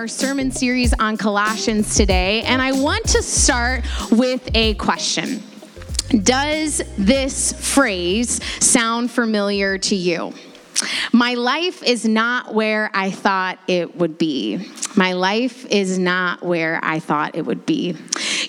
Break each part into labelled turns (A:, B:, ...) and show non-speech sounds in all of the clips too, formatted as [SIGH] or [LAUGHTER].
A: our sermon series on Colossians today, and I want to start with a question. Does this phrase sound familiar to you? My life is not where I thought it would be. My life is not where I thought it would be.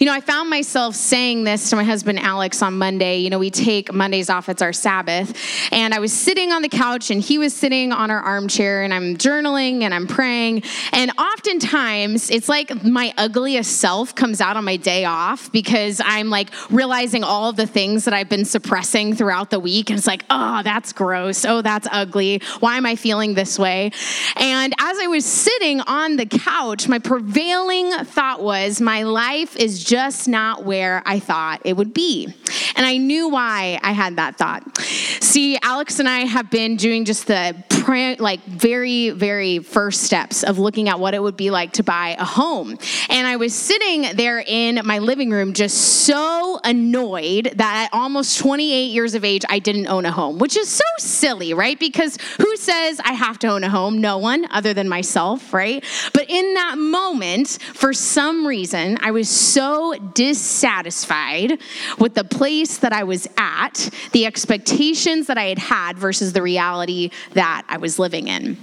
A: You know, I found myself saying this to my husband Alex on Monday. You know, we take Mondays off, it's our Sabbath. And I was sitting on the couch and he was sitting on our armchair and I'm journaling and I'm praying. And oftentimes it's like my ugliest self comes out on my day off because I'm like realizing all the things that I've been suppressing throughout the week. And it's like, oh, that's gross. Oh, that's ugly. Why am I feeling this way? And as I was sitting on the couch, my prevailing thought was, my life is just not where I thought it would be. And I knew why I had that thought. See, Alex and I have been doing just the like very, very first steps of looking at what it would be like to buy a home. And I was sitting there in my living room just so annoyed that at almost 28 years of age, I didn't own a home, which is so silly, right? Because who says I have to own a home? No one other than myself, right? But in that moment, for some reason, I was so dissatisfied with the place that I was at, the expectations that I had had versus the reality that I was living in.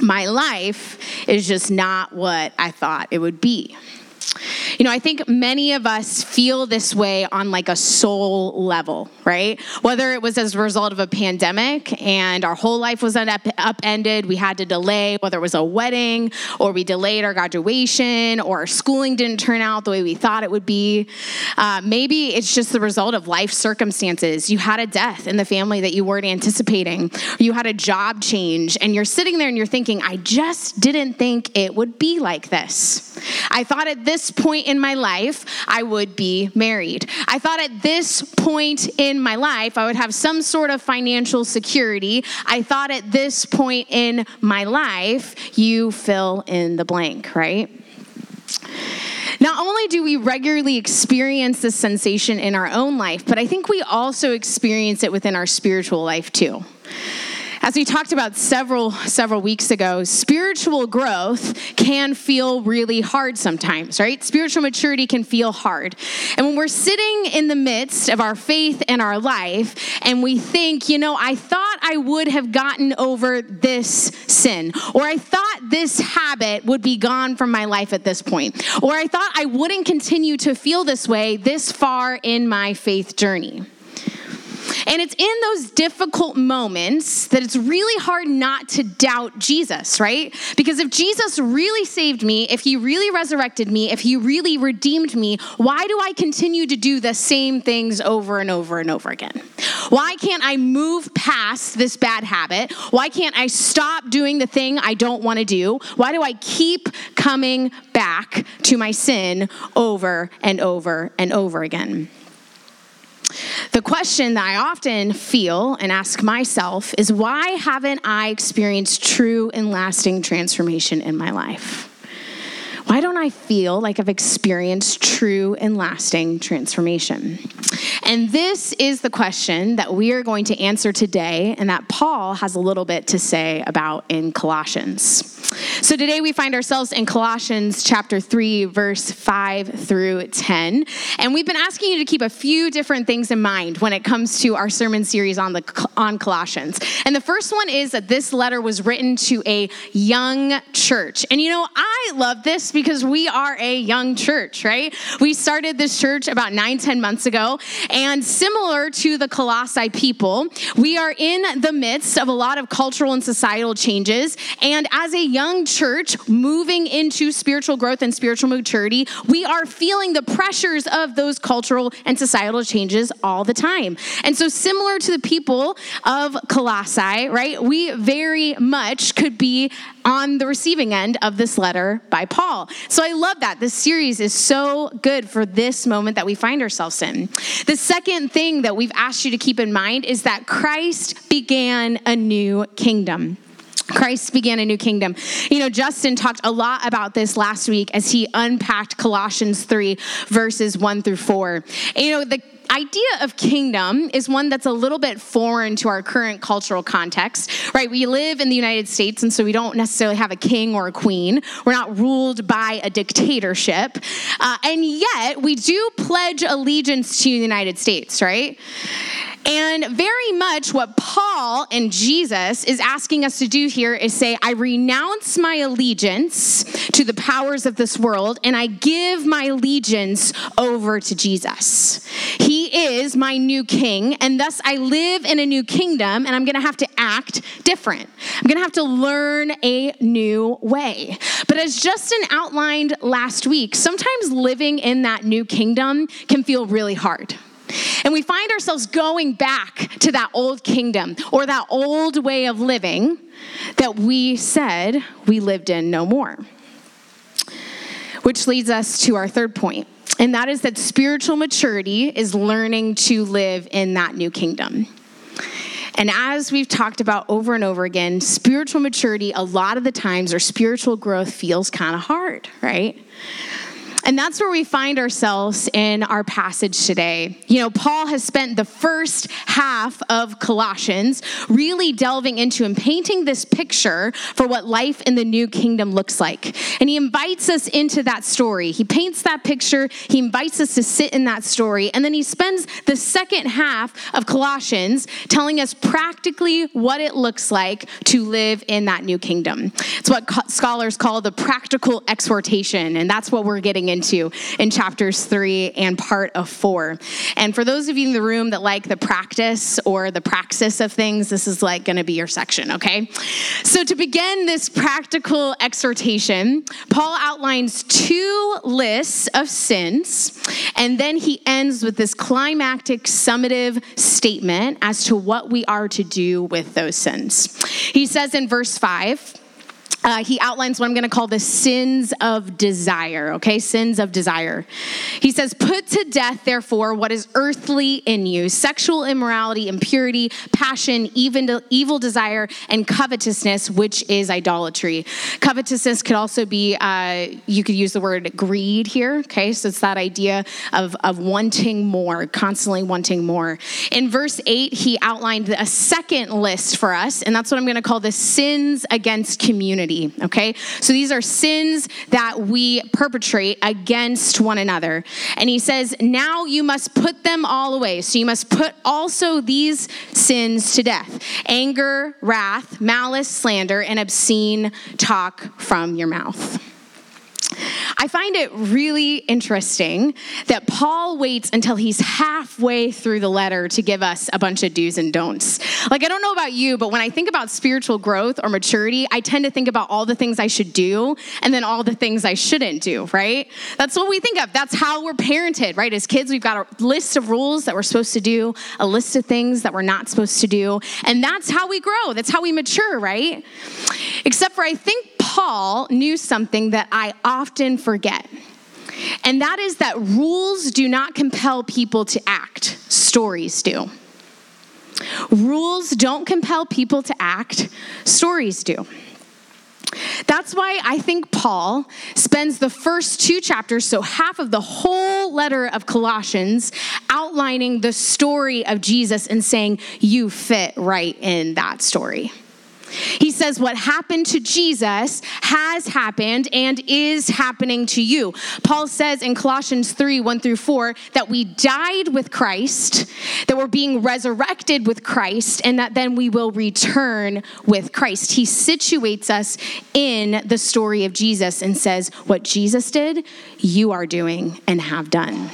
A: My life is just not what I thought it would be. You know, I think many of us feel this way on like a soul level, right? Whether it was as a result of a pandemic and our whole life was upended, we had to delay, whether it was a wedding or we delayed our graduation or our schooling didn't turn out the way we thought it would be. Uh, maybe it's just the result of life circumstances. You had a death in the family that you weren't anticipating, you had a job change, and you're sitting there and you're thinking, I just didn't think it would be like this. I thought at this point in my life, I would be married. I thought at this point in my life, I would have some sort of financial security. I thought at this point in my life, you fill in the blank, right? Not only do we regularly experience this sensation in our own life, but I think we also experience it within our spiritual life too. As we talked about several several weeks ago, spiritual growth can feel really hard sometimes, right? Spiritual maturity can feel hard. And when we're sitting in the midst of our faith and our life and we think, you know, I thought I would have gotten over this sin, or I thought this habit would be gone from my life at this point, or I thought I wouldn't continue to feel this way this far in my faith journey. And it's in those difficult moments that it's really hard not to doubt Jesus, right? Because if Jesus really saved me, if he really resurrected me, if he really redeemed me, why do I continue to do the same things over and over and over again? Why can't I move past this bad habit? Why can't I stop doing the thing I don't want to do? Why do I keep coming back to my sin over and over and over again? The question that I often feel and ask myself is why haven't I experienced true and lasting transformation in my life? Why don't I feel like I've experienced true and lasting transformation? And this is the question that we are going to answer today, and that Paul has a little bit to say about in Colossians. So today we find ourselves in Colossians chapter 3, verse 5 through 10. And we've been asking you to keep a few different things in mind when it comes to our sermon series on, the, on Colossians. And the first one is that this letter was written to a young church. And you know, I love this because we are a young church, right? We started this church about nine, ten months ago. And similar to the Colossae people, we are in the midst of a lot of cultural and societal changes. And as a young church moving into spiritual growth and spiritual maturity, we are feeling the pressures of those cultural and societal changes all the time. And so, similar to the people of Colossae, right, we very much could be on the receiving end of this letter by Paul. So I love that. This series is so good for this moment that we find ourselves in. The second thing that we've asked you to keep in mind is that Christ began a new kingdom. Christ began a new kingdom. You know, Justin talked a lot about this last week as he unpacked Colossians 3, verses 1 through 4. You know, the idea of kingdom is one that's a little bit foreign to our current cultural context, right? We live in the United States, and so we don't necessarily have a king or a queen. We're not ruled by a dictatorship. Uh, and yet, we do pledge allegiance to the United States, right? And very much what Paul and Jesus is asking us to do here is say, I renounce my allegiance to the powers of this world and I give my allegiance over to Jesus. He is my new king, and thus I live in a new kingdom and I'm gonna have to act different. I'm gonna have to learn a new way. But as Justin outlined last week, sometimes living in that new kingdom can feel really hard. And we find ourselves going back to that old kingdom or that old way of living that we said we lived in no more. Which leads us to our third point, and that is that spiritual maturity is learning to live in that new kingdom. And as we've talked about over and over again, spiritual maturity, a lot of the times, or spiritual growth feels kind of hard, right? And that's where we find ourselves in our passage today. You know, Paul has spent the first half of Colossians really delving into and painting this picture for what life in the new kingdom looks like. And he invites us into that story. He paints that picture, he invites us to sit in that story, and then he spends the second half of Colossians telling us practically what it looks like to live in that new kingdom. It's what scholars call the practical exhortation, and that's what we're getting into into in chapters three and part of four. And for those of you in the room that like the practice or the praxis of things, this is like going to be your section, okay? So to begin this practical exhortation, Paul outlines two lists of sins, and then he ends with this climactic summative statement as to what we are to do with those sins. He says in verse 5, uh, he outlines what I'm going to call the sins of desire, okay? Sins of desire. He says, Put to death, therefore, what is earthly in you sexual immorality, impurity, passion, even evil desire, and covetousness, which is idolatry. Covetousness could also be, uh, you could use the word greed here, okay? So it's that idea of, of wanting more, constantly wanting more. In verse 8, he outlined a second list for us, and that's what I'm going to call the sins against community okay? So these are sins that we perpetrate against one another. And he says, now you must put them all away. So you must put also these sins to death anger, wrath, malice, slander, and obscene talk from your mouth. I find it really interesting that Paul waits until he's halfway through the letter to give us a bunch of do's and don'ts. Like, I don't know about you, but when I think about spiritual growth or maturity, I tend to think about all the things I should do and then all the things I shouldn't do, right? That's what we think of. That's how we're parented, right? As kids, we've got a list of rules that we're supposed to do, a list of things that we're not supposed to do, and that's how we grow. That's how we mature, right? Except for I think Paul knew something that I often forget. And that is that rules do not compel people to act, stories do. Rules don't compel people to act, stories do. That's why I think Paul spends the first two chapters, so half of the whole letter of Colossians, outlining the story of Jesus and saying, You fit right in that story. He says, What happened to Jesus has happened and is happening to you. Paul says in Colossians 3 1 through 4 that we died with Christ, that we're being resurrected with Christ, and that then we will return with Christ. He situates us in the story of Jesus and says, What Jesus did, you are doing and have done.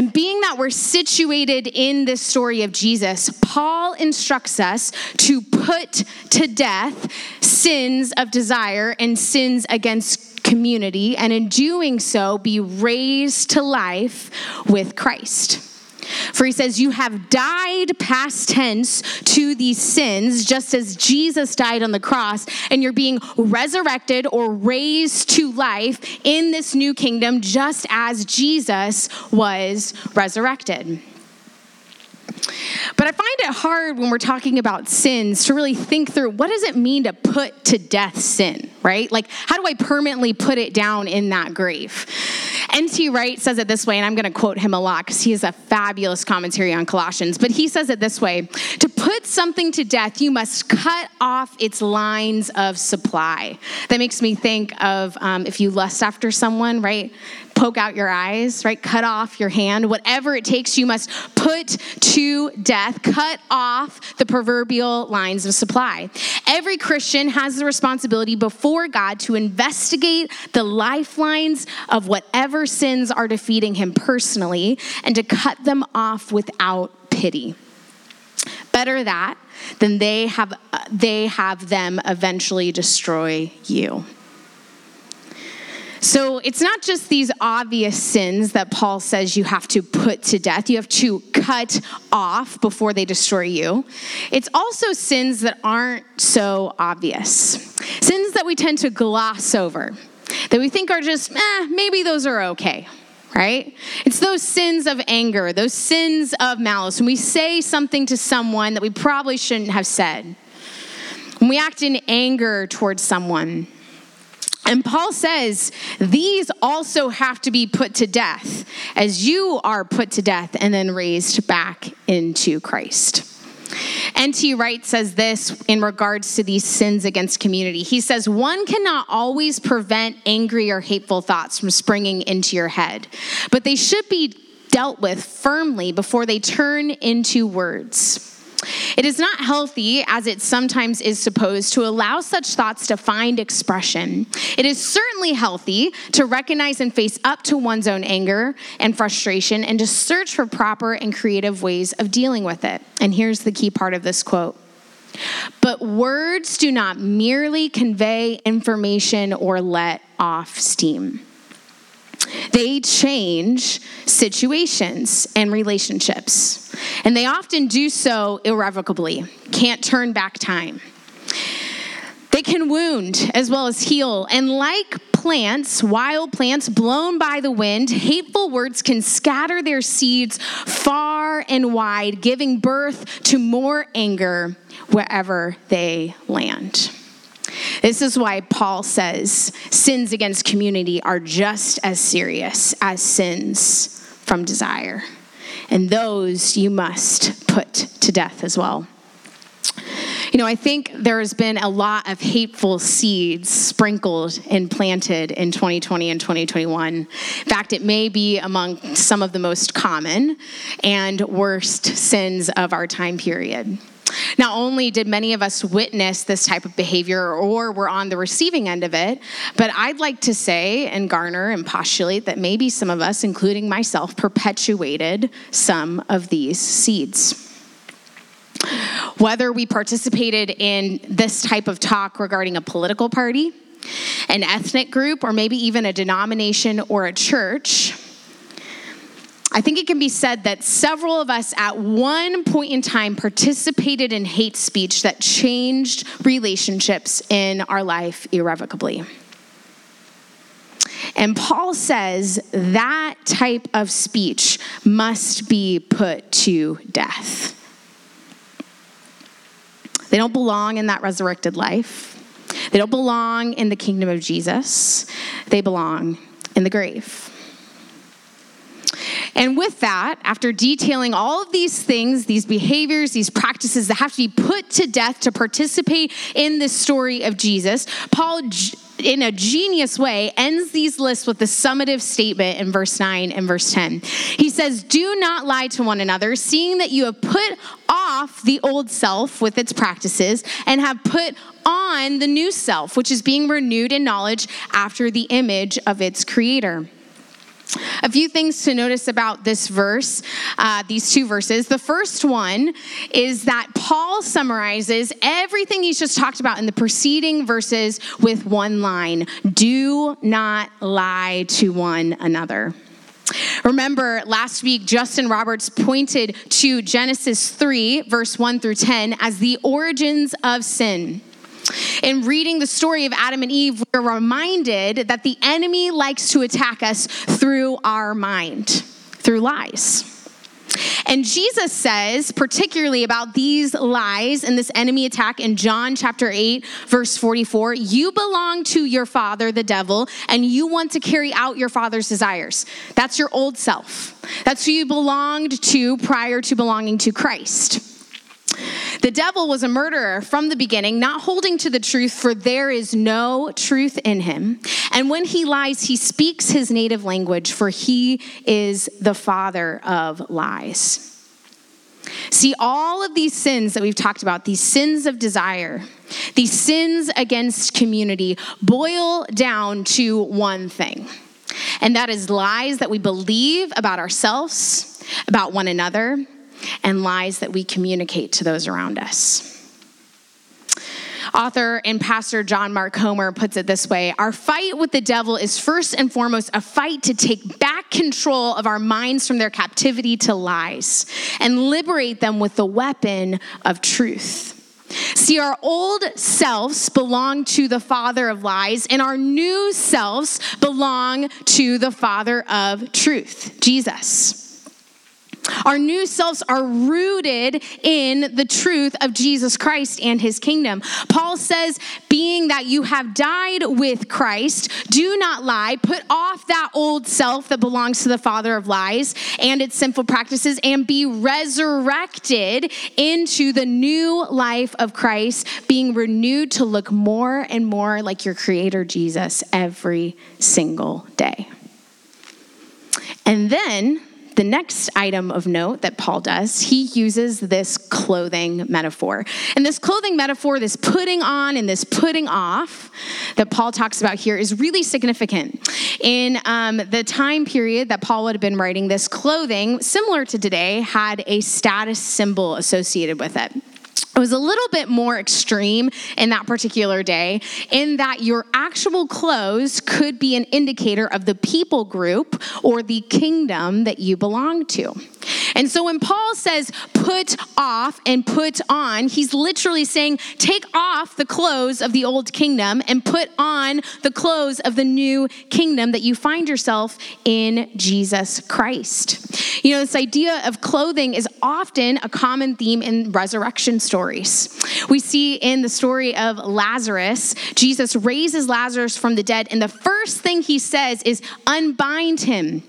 A: And being that we're situated in this story of Jesus, Paul instructs us to put to death sins of desire and sins against community, and in doing so, be raised to life with Christ. For he says, You have died past tense to these sins, just as Jesus died on the cross, and you're being resurrected or raised to life in this new kingdom, just as Jesus was resurrected. But I find it hard when we're talking about sins to really think through what does it mean to put to death sin, right? Like, how do I permanently put it down in that grave? N.T. Wright says it this way, and I'm going to quote him a lot because he has a fabulous commentary on Colossians. But he says it this way To put something to death, you must cut off its lines of supply. That makes me think of um, if you lust after someone, right? Poke out your eyes, right? Cut off your hand. Whatever it takes, you must put to death, cut off the proverbial lines of supply. Every Christian has the responsibility before God to investigate the lifelines of whatever sins are defeating him personally and to cut them off without pity. Better that than they have, uh, they have them eventually destroy you. So it's not just these obvious sins that Paul says you have to put to death, you have to cut off before they destroy you. It's also sins that aren't so obvious, sins that we tend to gloss over, that we think are just, eh, maybe those are okay right? It's those sins of anger, those sins of malice. When we say something to someone that we probably shouldn't have said, when we act in anger towards someone, and Paul says, these also have to be put to death as you are put to death and then raised back into Christ. N.T. Wright says this in regards to these sins against community. He says, One cannot always prevent angry or hateful thoughts from springing into your head, but they should be dealt with firmly before they turn into words. It is not healthy, as it sometimes is supposed, to allow such thoughts to find expression. It is certainly healthy to recognize and face up to one's own anger and frustration and to search for proper and creative ways of dealing with it. And here's the key part of this quote. But words do not merely convey information or let off steam. They change situations and relationships, and they often do so irrevocably, can't turn back time. They can wound as well as heal, and like plants, wild plants blown by the wind, hateful words can scatter their seeds far and wide, giving birth to more anger wherever they land. This is why Paul says sins against community are just as serious as sins from desire. And those you must put to death as well. You know, I think there has been a lot of hateful seeds sprinkled and planted in 2020 and 2021. In fact, it may be among some of the most common and worst sins of our time period. Not only did many of us witness this type of behavior or were on the receiving end of it, but I'd like to say and garner and postulate that maybe some of us, including myself, perpetuated some of these seeds. Whether we participated in this type of talk regarding a political party, an ethnic group, or maybe even a denomination or a church, I think it can be said that several of us at one point in time participated in hate speech that changed relationships in our life irrevocably. And Paul says that type of speech must be put to death. They don't belong in that resurrected life. They don't belong in the kingdom of Jesus. They belong in the grave. And with that, after detailing all of these things, these behaviors, these practices that have to be put to death to participate in this story of Jesus, Paul, in a genius way, ends these lists with the summative statement in verse 9 and verse 10. He says, Do not lie to one another, seeing that you have put off the old self with its practices and have put on the new self, which is being renewed in knowledge after the image of its creator. A few things to notice about this verse, uh, these two verses. The first one is that Paul summarizes everything he's just talked about in the preceding verses with one line Do not lie to one another. Remember, last week, Justin Roberts pointed to Genesis 3, verse 1 through 10, as the origins of sin. In reading the story of Adam and Eve, we're reminded that the enemy likes to attack us through our mind, through lies. And Jesus says, particularly about these lies and this enemy attack in John chapter 8, verse 44 you belong to your father, the devil, and you want to carry out your father's desires. That's your old self. That's who you belonged to prior to belonging to Christ. The devil was a murderer from the beginning, not holding to the truth, for there is no truth in him. And when he lies, he speaks his native language, for he is the father of lies. See, all of these sins that we've talked about, these sins of desire, these sins against community, boil down to one thing. And that is lies that we believe about ourselves, about one another, and lies that we communicate to those around us. Author and pastor John Mark Comer puts it this way Our fight with the devil is first and foremost a fight to take back control of our minds from their captivity to lies and liberate them with the weapon of truth. See, our old selves belong to the father of lies, and our new selves belong to the father of truth, Jesus. Our new selves are rooted in the truth of Jesus Christ and his kingdom. Paul says, being that you have died with Christ, do not lie, put off that old self that belongs to the father of lies and its sinful practices, and be resurrected into the new life of Christ, being renewed to look more and more like your creator Jesus every single day. And then the next item of note that Paul does, he uses this clothing metaphor. And this clothing metaphor, this putting on and this putting off that Paul talks about here is really significant. In um, the time period that Paul would have been writing, this clothing, similar to today, had a status symbol associated with it. It was a little bit more extreme in that particular day, in that your actual clothes could be an indicator of the people group or the kingdom that you belong to. And so when Paul says put off and put on, he's literally saying take off the clothes of the old kingdom and put on the clothes of the new kingdom that you find yourself in Jesus Christ. You know, this idea of clothing is often a common theme in resurrection stories. We see in the story of Lazarus, Jesus raises Lazarus from the dead, and the first thing he says is, unbind him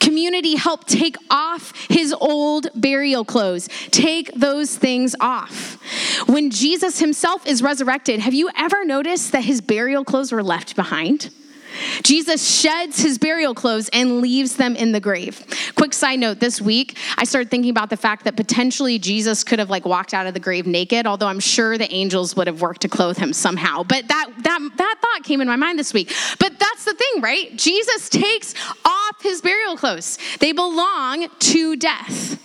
A: Community help take off his old burial clothes. Take those things off. When Jesus himself is resurrected, have you ever noticed that his burial clothes were left behind? Jesus sheds his burial clothes and leaves them in the grave. Quick side note this week, I started thinking about the fact that potentially Jesus could have like walked out of the grave naked, although I'm sure the angels would have worked to clothe him somehow. But that that that thought came in my mind this week. But that's the thing, right? Jesus takes off his burial clothes. They belong to death.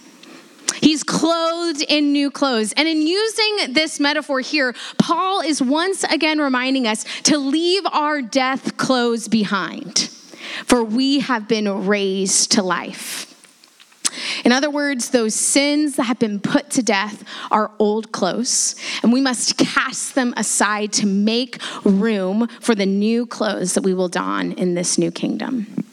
A: He's clothed in new clothes. And in using this metaphor here, Paul is once again reminding us to leave our death clothes behind, for we have been raised to life. In other words, those sins that have been put to death are old clothes, and we must cast them aside to make room for the new clothes that we will don in this new kingdom.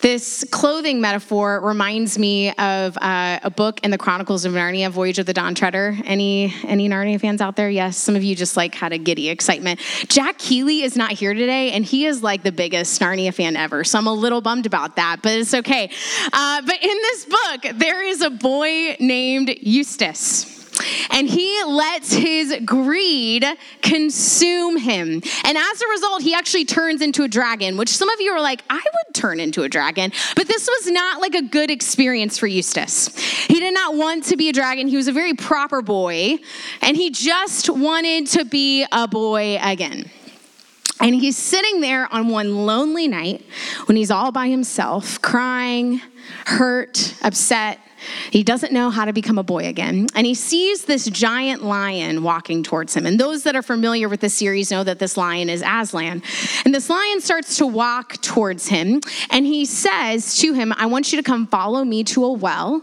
A: This clothing metaphor reminds me of uh, a book in the Chronicles of Narnia, Voyage of the Dawn Treader. Any any Narnia fans out there? Yes, some of you just like had a giddy excitement. Jack Keeley is not here today, and he is like the biggest Narnia fan ever. So I'm a little bummed about that, but it's okay. Uh, but in this book, there is a boy named Eustace. And he lets his greed consume him. And as a result, he actually turns into a dragon, which some of you are like, I would turn into a dragon. But this was not like a good experience for Eustace. He did not want to be a dragon. He was a very proper boy, and he just wanted to be a boy again. And he's sitting there on one lonely night when he's all by himself, crying, hurt, upset, he doesn't know how to become a boy again. And he sees this giant lion walking towards him. And those that are familiar with the series know that this lion is Aslan. And this lion starts to walk towards him. And he says to him, I want you to come follow me to a well.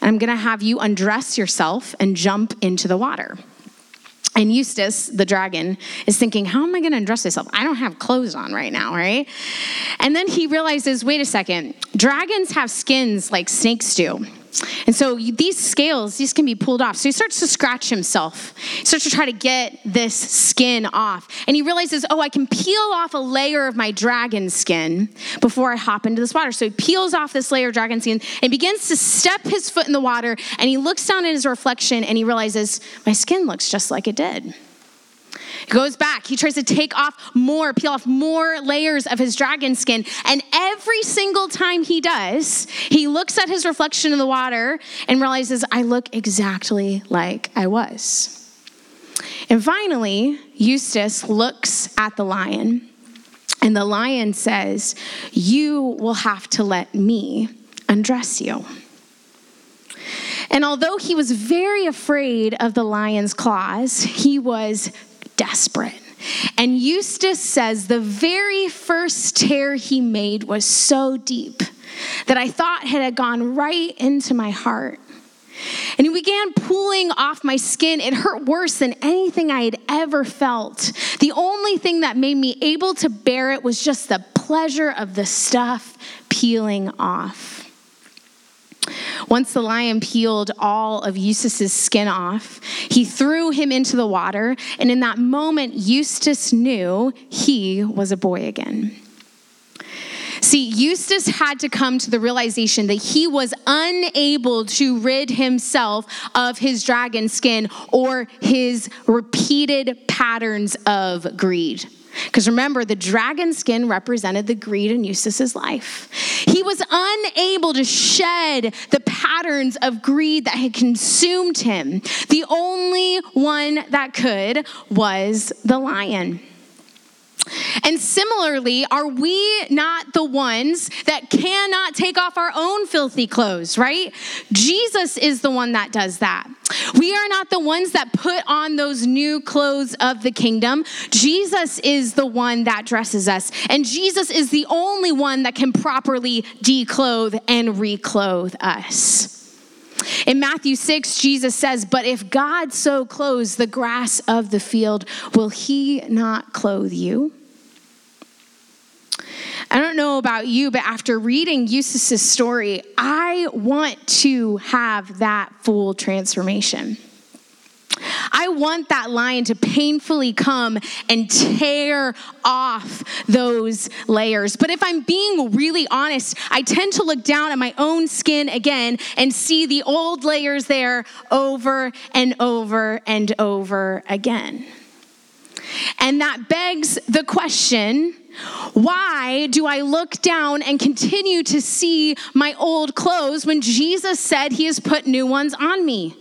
A: And I'm going to have you undress yourself and jump into the water. And Eustace, the dragon, is thinking, How am I going to undress myself? I don't have clothes on right now, right? And then he realizes, Wait a second, dragons have skins like snakes do. And so these scales, these can be pulled off. So he starts to scratch himself. He starts to try to get this skin off. And he realizes, oh, I can peel off a layer of my dragon skin before I hop into this water. So he peels off this layer of dragon skin and begins to step his foot in the water. And he looks down at his reflection and he realizes, my skin looks just like it did. He goes back. He tries to take off more, peel off more layers of his dragon skin. And every single time he does, he looks at his reflection in the water and realizes, I look exactly like I was. And finally, Eustace looks at the lion, and the lion says, You will have to let me undress you. And although he was very afraid of the lion's claws, he was desperate. And Eustace says the very first tear he made was so deep that I thought it had gone right into my heart. And he began pulling off my skin. It hurt worse than anything I had ever felt. The only thing that made me able to bear it was just the pleasure of the stuff peeling off. Once the lion peeled all of Eustace's skin off, he threw him into the water, and in that moment, Eustace knew he was a boy again. See, Eustace had to come to the realization that he was unable to rid himself of his dragon skin or his repeated patterns of greed. Because remember, the dragon skin represented the greed in Eustace's life. He was unable to shed the patterns of greed that had consumed him. The only one that could was the lion. And similarly, are we not the ones that cannot take off our own filthy clothes, right? Jesus is the one that does that. We are not the ones that put on those new clothes of the kingdom. Jesus is the one that dresses us. And Jesus is the only one that can properly declothe and reclothe us. In Matthew 6, Jesus says, But if God so clothes the grass of the field, will he not clothe you? I don't know about you, but after reading Eustace's story, I want to have that full transformation. I want that lion to painfully come and tear off those layers. But if I'm being really honest, I tend to look down at my own skin again and see the old layers there over and over and over again. And that begs the question why do I look down and continue to see my old clothes when Jesus said he has put new ones on me?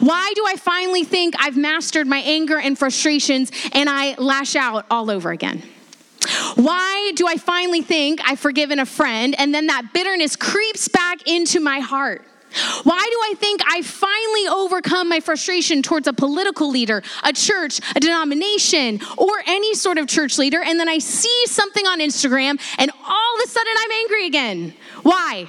A: Why do I finally think I've mastered my anger and frustrations and I lash out all over again? Why do I finally think I've forgiven a friend and then that bitterness creeps back into my heart? Why do I think I finally overcome my frustration towards a political leader, a church, a denomination, or any sort of church leader, and then I see something on Instagram and all of a sudden I'm angry again? Why?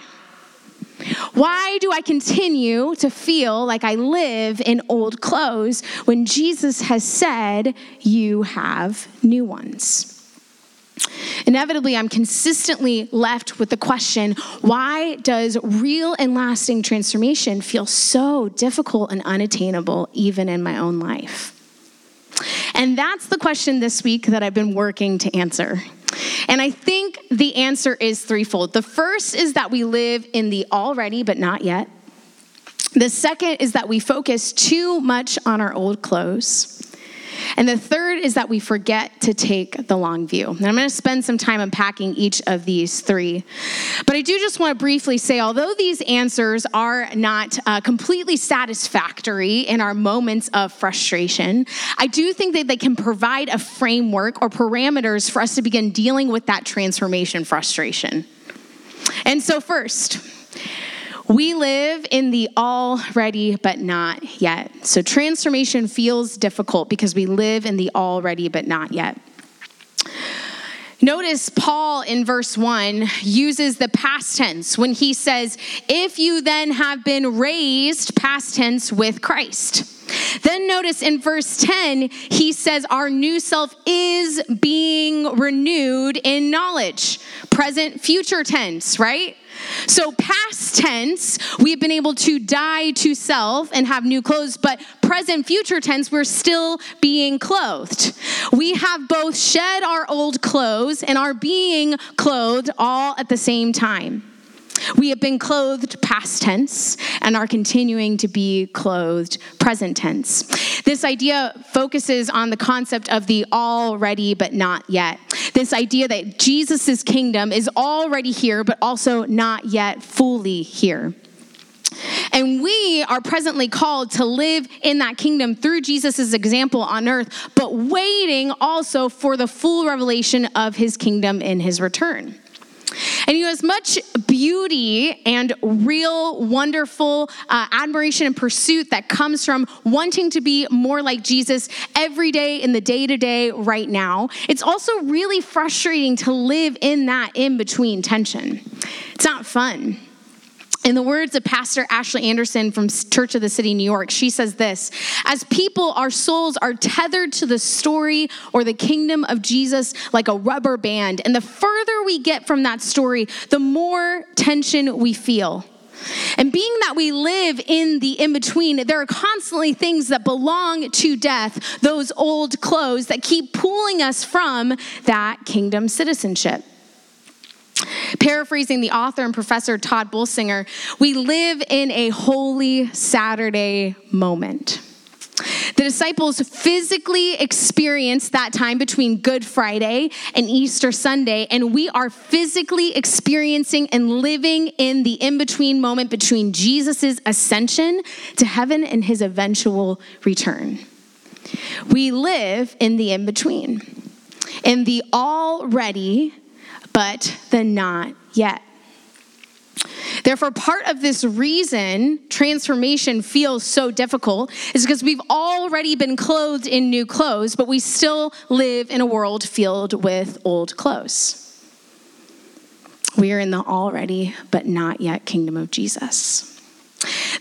A: Why do I continue to feel like I live in old clothes when Jesus has said you have new ones? Inevitably, I'm consistently left with the question why does real and lasting transformation feel so difficult and unattainable, even in my own life? And that's the question this week that I've been working to answer. And I think the answer is threefold. The first is that we live in the already but not yet. The second is that we focus too much on our old clothes. And the third is that we forget to take the long view. And I'm going to spend some time unpacking each of these three. But I do just want to briefly say although these answers are not uh, completely satisfactory in our moments of frustration, I do think that they can provide a framework or parameters for us to begin dealing with that transformation frustration. And so, first, we live in the already but not yet. So transformation feels difficult because we live in the already but not yet. Notice Paul in verse 1 uses the past tense when he says, If you then have been raised, past tense, with Christ. Then notice in verse 10, he says, Our new self is being renewed in knowledge. Present, future tense, right? So, past tense, we've been able to die to self and have new clothes, but present, future tense, we're still being clothed. We have both shed our old clothes and are being clothed all at the same time. We have been clothed past tense and are continuing to be clothed present tense. This idea focuses on the concept of the already but not yet. This idea that Jesus' kingdom is already here but also not yet fully here. And we are presently called to live in that kingdom through Jesus' example on earth, but waiting also for the full revelation of his kingdom in his return. And you know, as much beauty and real, wonderful uh, admiration and pursuit that comes from wanting to be more like Jesus every day in the day to day right now, it's also really frustrating to live in that in between tension. It's not fun. In the words of Pastor Ashley Anderson from Church of the City, New York, she says this As people, our souls are tethered to the story or the kingdom of Jesus like a rubber band. And the further we get from that story, the more tension we feel. And being that we live in the in between, there are constantly things that belong to death, those old clothes that keep pulling us from that kingdom citizenship. Paraphrasing the author and professor Tod Bolsinger, we live in a holy Saturday moment. The disciples physically experienced that time between Good Friday and Easter Sunday, and we are physically experiencing and living in the in between moment between Jesus' ascension to heaven and his eventual return. We live in the in between, in the already but the not yet. Therefore, part of this reason transformation feels so difficult is because we've already been clothed in new clothes, but we still live in a world filled with old clothes. We are in the already but not yet kingdom of Jesus.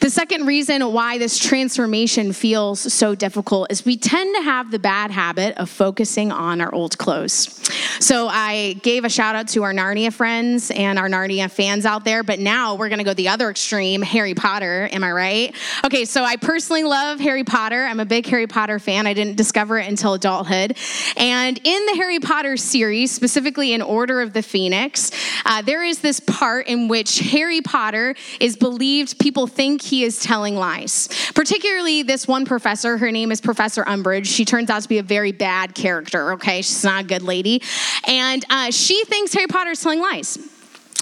A: The second reason why this transformation feels so difficult is we tend to have the bad habit of focusing on our old clothes. So I gave a shout out to our Narnia friends and our Narnia fans out there, but now we're going to go the other extreme Harry Potter. Am I right? Okay, so I personally love Harry Potter. I'm a big Harry Potter fan. I didn't discover it until adulthood. And in the Harry Potter series, specifically in Order of the Phoenix, uh, there is this part in which Harry Potter is believed people think he is telling lies. Particularly this one professor, her name is Professor Umbridge. She turns out to be a very bad character, okay? She's not a good lady. And uh, she thinks Harry Potter is telling lies.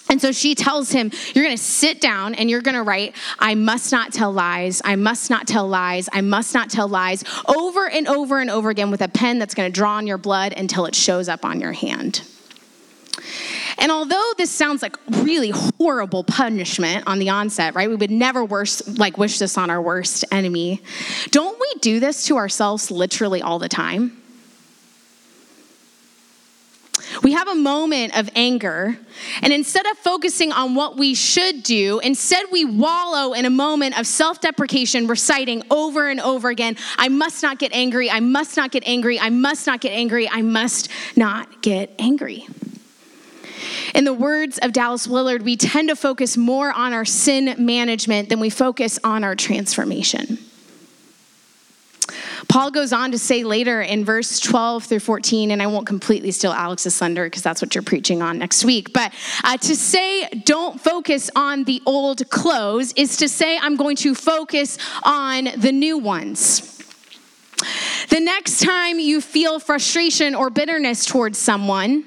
A: And so she tells him, You're gonna sit down and you're gonna write, I must not tell lies, I must not tell lies, I must not tell lies, over and over and over again with a pen that's gonna draw on your blood until it shows up on your hand. And although this sounds like really horrible punishment on the onset, right? We would never worse, like wish this on our worst enemy. Don't we do this to ourselves literally all the time? We have a moment of anger, and instead of focusing on what we should do, instead we wallow in a moment of self deprecation, reciting over and over again, I must not get angry, I must not get angry, I must not get angry, I must not get angry. In the words of Dallas Willard, we tend to focus more on our sin management than we focus on our transformation. Paul goes on to say later in verse 12 through 14, and I won't completely steal Alex's thunder because that's what you're preaching on next week, but uh, to say don't focus on the old clothes is to say I'm going to focus on the new ones. The next time you feel frustration or bitterness towards someone,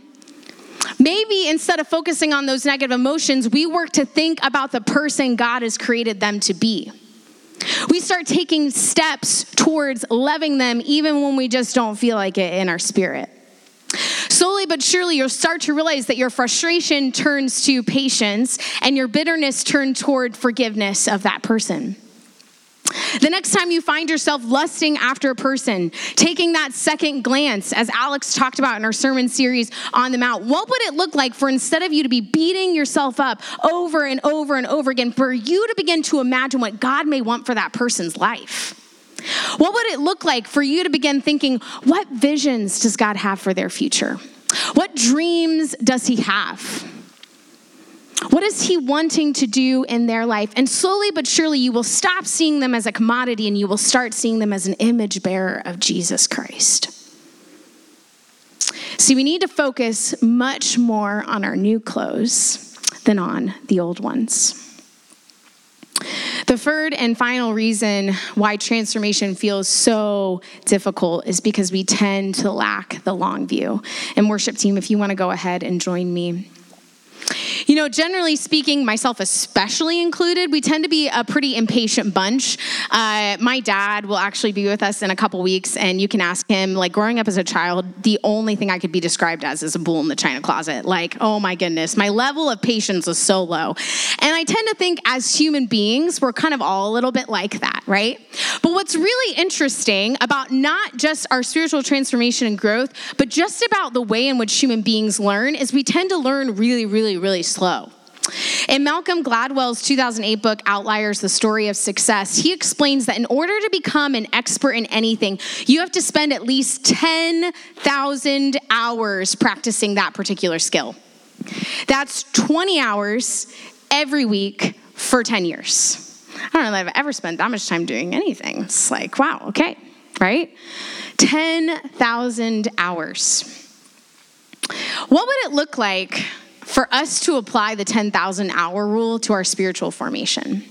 A: Maybe instead of focusing on those negative emotions, we work to think about the person God has created them to be. We start taking steps towards loving them even when we just don't feel like it in our spirit. Slowly but surely, you'll start to realize that your frustration turns to patience and your bitterness turns toward forgiveness of that person. The next time you find yourself lusting after a person, taking that second glance, as Alex talked about in our sermon series on the Mount, what would it look like for instead of you to be beating yourself up over and over and over again, for you to begin to imagine what God may want for that person's life? What would it look like for you to begin thinking, what visions does God have for their future? What dreams does He have? What is He wanting to do in their life? And slowly but surely, you will stop seeing them as a commodity and you will start seeing them as an image bearer of Jesus Christ. See, we need to focus much more on our new clothes than on the old ones. The third and final reason why transformation feels so difficult is because we tend to lack the long view. And, worship team, if you want to go ahead and join me. You know, generally speaking, myself especially included, we tend to be a pretty impatient bunch. Uh, my dad will actually be with us in a couple weeks, and you can ask him, like, growing up as a child, the only thing I could be described as is a bull in the china closet. Like, oh my goodness, my level of patience was so low. And I tend to think as human beings, we're kind of all a little bit like that, right? But what's really interesting about not just our spiritual transformation and growth, but just about the way in which human beings learn is we tend to learn really, really, really slow. In Malcolm Gladwell's 2008 book, Outliers The Story of Success, he explains that in order to become an expert in anything, you have to spend at least 10,000 hours practicing that particular skill. That's 20 hours every week for 10 years. I don't know that I've ever spent that much time doing anything. It's like, wow, okay, right? 10,000 hours. What would it look like for us to apply the 10,000 hour rule to our spiritual formation?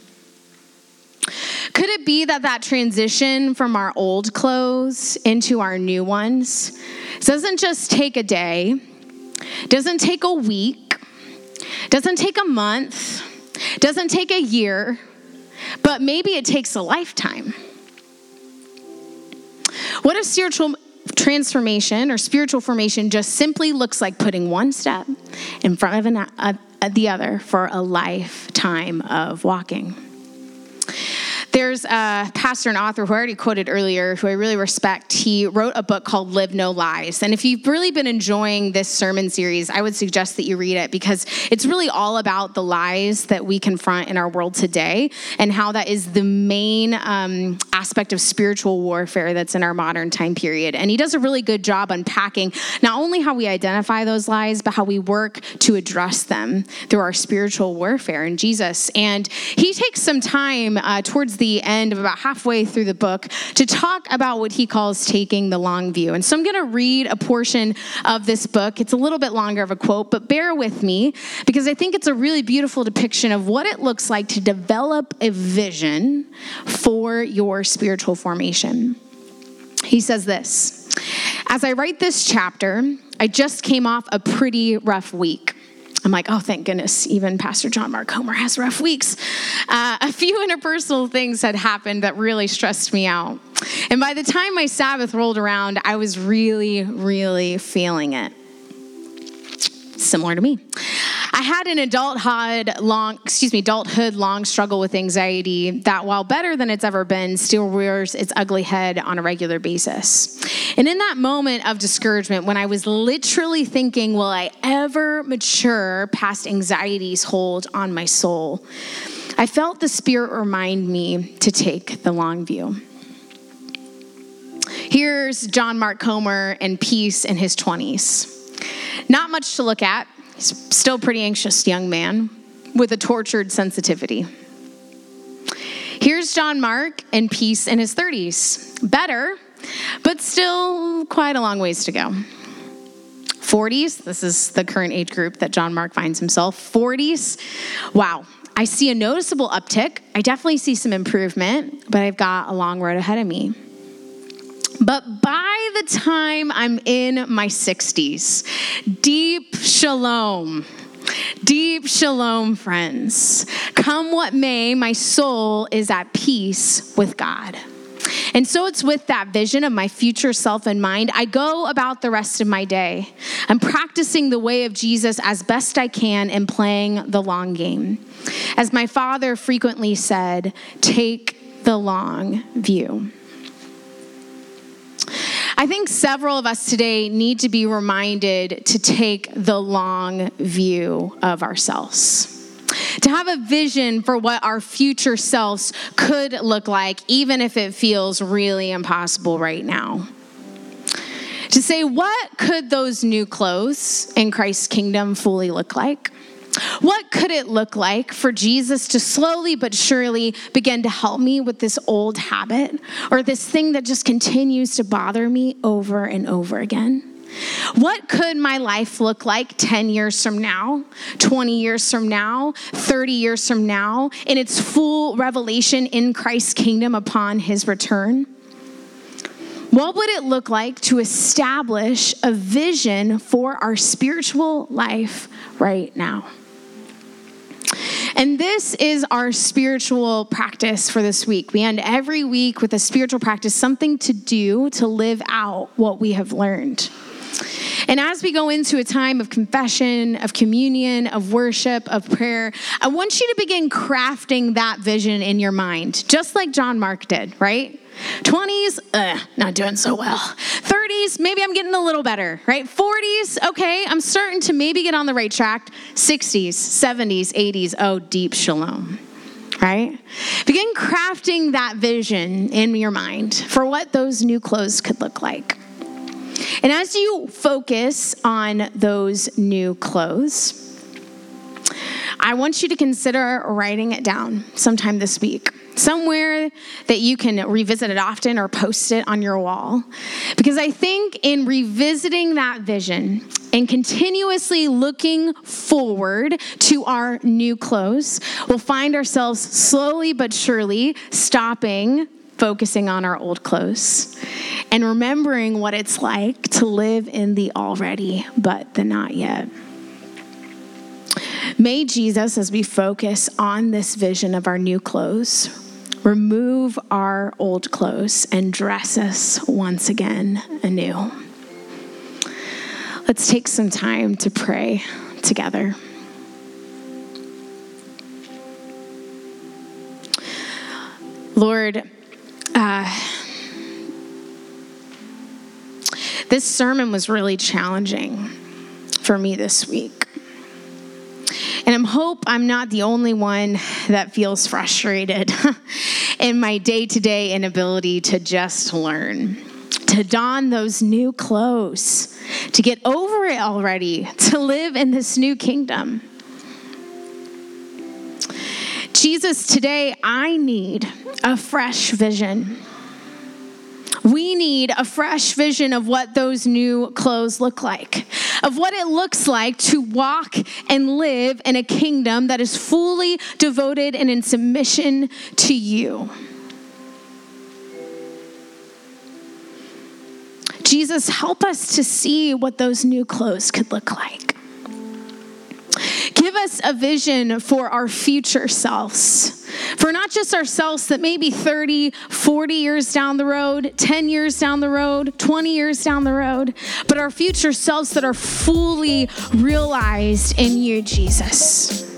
A: Could it be that that transition from our old clothes into our new ones doesn't just take a day, doesn't take a week, doesn't take a month, doesn't take a year, but maybe it takes a lifetime? What if spiritual transformation or spiritual formation just simply looks like putting one step in front of an, a, the other for a lifetime of walking. There's a pastor and author who I already quoted earlier, who I really respect. He wrote a book called Live No Lies. And if you've really been enjoying this sermon series, I would suggest that you read it because it's really all about the lies that we confront in our world today and how that is the main um, aspect of spiritual warfare that's in our modern time period. And he does a really good job unpacking not only how we identify those lies, but how we work to address them through our spiritual warfare in Jesus. And he takes some time uh, towards the end of about halfway through the book to talk about what he calls taking the long view. And so I'm going to read a portion of this book. It's a little bit longer of a quote, but bear with me because I think it's a really beautiful depiction of what it looks like to develop a vision for your spiritual formation. He says this As I write this chapter, I just came off a pretty rough week. I'm like, oh, thank goodness, even Pastor John Mark Comer has rough weeks. Uh, a few [LAUGHS] interpersonal things had happened that really stressed me out. And by the time my Sabbath rolled around, I was really, really feeling it. Similar to me. I had an adulthood long, excuse me, adulthood long struggle with anxiety that, while better than it's ever been, still rears its ugly head on a regular basis. And in that moment of discouragement, when I was literally thinking, will I ever mature past anxiety's hold on my soul? I felt the Spirit remind me to take the long view. Here's John Mark Comer in peace in his 20s. Not much to look at still pretty anxious young man with a tortured sensitivity. Here's John Mark in peace in his 30s. Better, but still quite a long ways to go. 40s, this is the current age group that John Mark finds himself. 40s, wow, I see a noticeable uptick. I definitely see some improvement, but I've got a long road ahead of me. But by the time I'm in my 60s, deep shalom. Deep shalom, friends. Come what may, my soul is at peace with God. And so it's with that vision of my future self in mind, I go about the rest of my day. I'm practicing the way of Jesus as best I can and playing the long game. As my father frequently said, take the long view. I think several of us today need to be reminded to take the long view of ourselves. to have a vision for what our future selves could look like, even if it feels really impossible right now. To say, what could those new clothes in Christ's kingdom fully look like? What could it look like for Jesus to slowly but surely begin to help me with this old habit or this thing that just continues to bother me over and over again? What could my life look like 10 years from now, 20 years from now, 30 years from now, in its full revelation in Christ's kingdom upon his return? What would it look like to establish a vision for our spiritual life right now? And this is our spiritual practice for this week. We end every week with a spiritual practice, something to do to live out what we have learned. And as we go into a time of confession, of communion, of worship, of prayer, I want you to begin crafting that vision in your mind, just like John Mark did, right? 20s, uh, not doing so well. 30s, maybe I'm getting a little better, right? 40s, okay, I'm starting to maybe get on the right track. 60s, 70s, 80s, oh, deep shalom, right? Begin crafting that vision in your mind for what those new clothes could look like. And as you focus on those new clothes, I want you to consider writing it down sometime this week somewhere that you can revisit it often or post it on your wall. Because I think in revisiting that vision and continuously looking forward to our new clothes, we'll find ourselves slowly but surely stopping focusing on our old clothes and remembering what it's like to live in the already but the not yet. May Jesus, as we focus on this vision of our new clothes, remove our old clothes and dress us once again anew. Let's take some time to pray together. Lord, uh, this sermon was really challenging for me this week. And I hope I'm not the only one that feels frustrated [LAUGHS] in my day to day inability to just learn, to don those new clothes, to get over it already, to live in this new kingdom. Jesus, today I need a fresh vision. We need a fresh vision of what those new clothes look like, of what it looks like to walk and live in a kingdom that is fully devoted and in submission to you. Jesus, help us to see what those new clothes could look like. Give us a vision for our future selves. For not just ourselves that maybe 30, 40 years down the road, 10 years down the road, 20 years down the road, but our future selves that are fully realized in you, Jesus.